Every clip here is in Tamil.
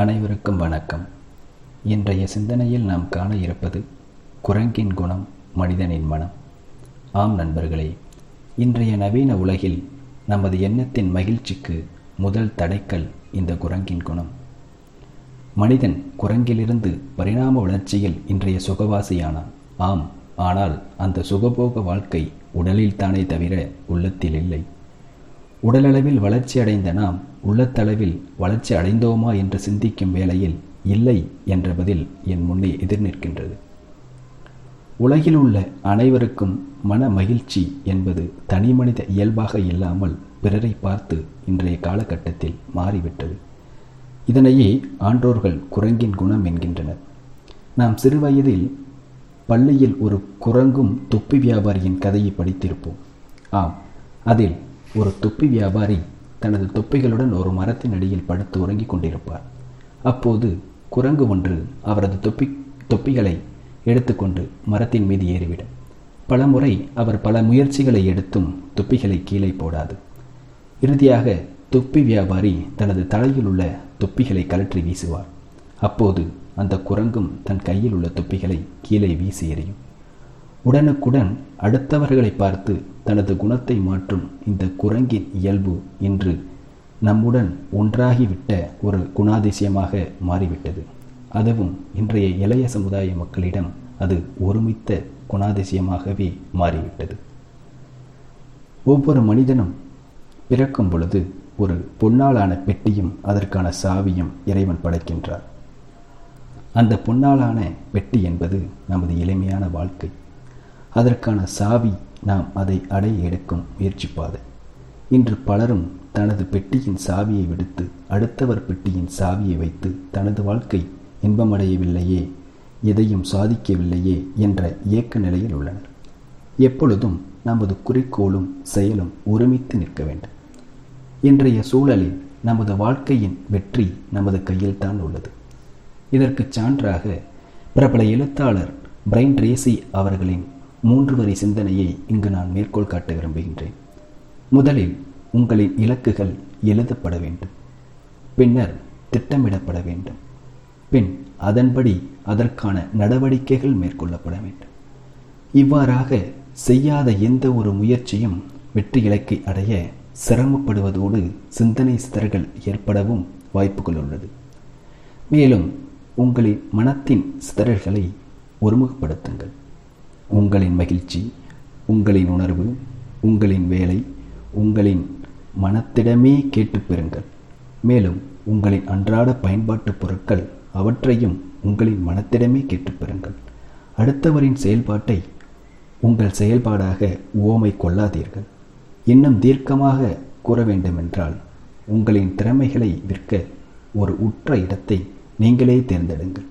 அனைவருக்கும் வணக்கம். இன்றைய சிந்தனையில் நாம் காண இருப்பது குரங்கின் குணம் மனிதனின் மனம். ஆம் நண்பர்களே இன்றைய நவீன உலகில் நமது எண்ணத்தின் மகிழ்ச்சிக்கு முதல் தடைக்கல் இந்த குரங்கின் குணம். மனிதன் குரங்கிலிருந்து பரிணாம வளர்ச்சியில் இன்றைய சுகவாசியானான். ஆம் ஆனால் அந்த சுகபோக வாழ்க்கை உடலில்தானே தவிர உள்ளத்தில் இல்லை. உடலளவில் வளர்ச்சி அடைந்த நாம் உள்ளத்தளவில் வளர்ச்சி அடைந்தோமா என்று சிந்திக்கும் வேளையில் இல்லை என்ற பதில் என் முன்னே எதிர் நிற்கின்றது. உலகில் உள்ள அனைவருக்கும் மன மகிழ்ச்சி என்பது தனி மனித இயல்பாக இல்லாமல் பிறரை பார்த்து இன்றைய காலகட்டத்தில் மாறிவிட்டது. இதனையே ஆன்றோர்கள் குரங்கின் குணம் என்கின்றனர். நாம் சிறுவயதில் பள்ளியில் ஒரு குரங்கும் தொப்பி வியாபாரியின் கதையை படித்திருப்போம். ஆம் அதில் ஒரு தொப்பி வியாபாரி தனது தொப்பிகளுடன் ஒரு மரத்தின் அடியில் படுத்து உறங்கிக் கொண்டிருப்பார். அப்போது குரங்கு ஒன்று அவரது தொப்பி தொப்பிகளை எடுத்துக்கொண்டு மரத்தின் மீது ஏறிவிடும். பலமுறை அவர் பல முயற்சிகளை எடுத்தும் தொப்பிகளை கீழே போடாது. இறுதியாக தொப்பி வியாபாரி தனது தலையில் உள்ள தொப்பிகளை கலற்றி வீசுவார். அப்போது அந்த குரங்கும் தன் கையில் உள்ள தொப்பிகளை கீழே வீசி எறியும். உடனுக்குடன் அடுத்தவர்களை பார்த்து தனது குணத்தை மாற்றும் இந்த குரங்கின் இயல்பு இன்று நம்முடன் ஒன்றாகிவிட்ட ஒரு குணாதிசயமாக மாறிவிட்டது. அதுவும் இன்றைய இளைய சமுதாய மக்களிடம் அது ஒருமித்த குணாதிசயமாகவே மாறிவிட்டது. ஒவ்வொரு மனிதனும் பிறக்கும் பொழுது ஒரு பொன்னாலான பெட்டியும் அதற்கான சாவியும் இறைவன் படைக்கின்றார். அந்த பொன்னாலான பெட்டி என்பது நமது எளிமையான வாழ்க்கை. அதற்கான சாவி நாம் அதை அடைய எடுக்கும் முயற்சிப்பாது. இன்று பலரும் தனது பெட்டியின் சாவியை விடுத்து அடுத்தவர் பெட்டியின் சாவியை வைத்து தனது வாழ்க்கை இன்பமடையவில்லையே எதையும் சாதிக்கவில்லையே என்ற இயக்க நிலையில் உள்ளனர். எப்பொழுதும் நமது குறிக்கோளும் செயலும் ஒருமித்து நிற்க வேண்டும். இன்றைய சூழலில் நமது வாழ்க்கையின் வெற்றி நமது கையில் தான் உள்ளது. இதற்கு சான்றாக பிரபல எழுத்தாளர் பிரைன் ரேசி அவர்களின் மூன்று வரி சிந்தனையை இங்கு நான் மேற்கோள் காட்ட விரும்புகின்றேன். முதலில் உங்களின் இலக்குகள் எழுதப்பட வேண்டும். பின்னர் திட்டமிடப்பட வேண்டும். பின் அதன்படி அதற்கான நடவடிக்கைகள் மேற்கொள்ளப்பட வேண்டும். இவ்வாறாக செய்யாத எந்த ஒரு முயற்சியும் வெற்றி இலக்கை அடைய சிரமப்படுவதோடு சிந்தனை சிதறல்கள் ஏற்படவும் வாய்ப்புகள் உள்ளது. மேலும் உங்களின் மனத்தின் சிதறல்களை ஒருமுகப்படுத்துங்கள். உங்களின் மகிழ்ச்சி உங்களின் உணர்வு உங்களின் வேலை உங்களின் மனத்திடமே கேட்டு பெறுங்கள். மேலும் உங்களின் அன்றாட பயன்பாட்டு பொருட்கள் அவற்றையும் உங்களின் மனத்திடமே கேட்டு பெறுங்கள். அடுத்தவரின் செயல்பாட்டை உங்கள் செயல்பாடாக ஓமை கொள்ளாதீர்கள். இன்னும் தீர்க்கமாக கூற வேண்டுமென்றால் உங்களின் திறமைகளை விற்க ஒரு உற்ற இடத்தை நீங்களே தேர்ந்தெடுங்கள்.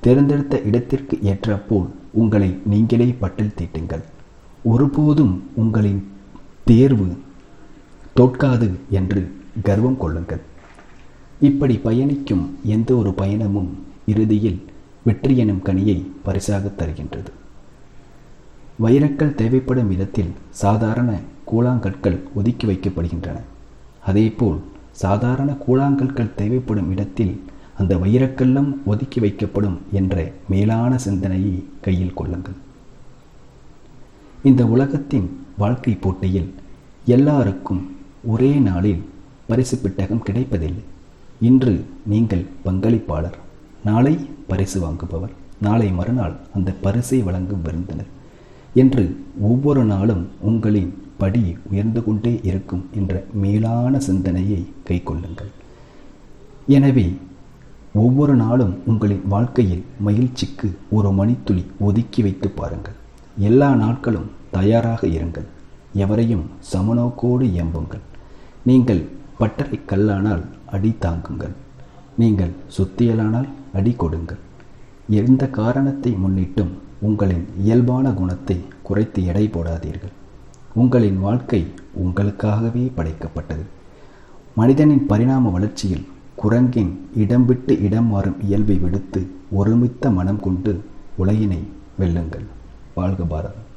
தேர்ந்தெடுத்த இடத்திற்கு ஏற்றப்போல் உங்களை நீங்களே பட்டில் தீட்டுங்கள். ஒருபோதும் உங்களின் தேர்வு தோற்காது என்று கர்வம் கொள்ளுங்கள். இப்படி பயணிக்கும் எந்த ஒரு பயணமும் இறுதியில் வெற்றி எனும் கனியை பரிசாக தருகின்றது. வைரக்கல் தேவைப்படும் விதத்தில் சாதாரண கூழாங்கற்கள் ஒதுக்கி வைக்கப்படுகின்றன. அதேபோல் சாதாரண கூழாங்கற்கள் தேவைப்படும் இடத்தில் அந்த வைரக்கல்லும் ஒதுக்கி வைக்கப்படும் என்ற மேலான சிந்தனையை கையில் கொள்ளுங்கள். இந்த உலகத்தின் வாழ்க்கை போட்டியில் எல்லாருக்கும் ஒரே நாளில் பரிசு பெட்டகம் கிடைப்பதில்லை. இன்று நீங்கள் பங்களிப்பாளர் நாளை பரிசு வாங்குபவர் நாளை மறுநாள் அந்த பரிசை வழங்கும் விருந்தினர் என்று ஒவ்வொரு நாளும் உங்களின் படி உயர்ந்து கொண்டே இருக்கும் என்ற மேலான சிந்தனையை கை கொள்ளுங்கள் எனவே ஒவ்வொரு நாளும் உங்களின் வாழ்க்கையில் மகிழ்ச்சிக்கு ஒரு மணித்துளி ஒதுக்கி வைத்து பாருங்கள். எல்லா நாட்களும் தயாராக இருங்கள். எவரையும் சமநோக்கோடு எம்புங்கள் நீங்கள் பட்டறை கல்லானால் அடி தாங்குங்கள். நீங்கள் சுத்தியலானால் அடி கொடுங்கள். எந்த காரணத்தை முன்னிட்டும் உங்களின் இயல்பான குணத்தை குறைத்து எடை போடாதீர்கள். உங்களின் வாழ்க்கை உங்களுக்காகவே படைக்கப்பட்டது. மனிதனின் பரிணாம வளர்ச்சியில் குரங்கின் இடம் விட்டு இடம் மாறும் இயல்பை விடுத்து ஒருமித்த மனம் கொண்டு உலகினை வெல்லுங்கள். வாழ்க பாரதம்.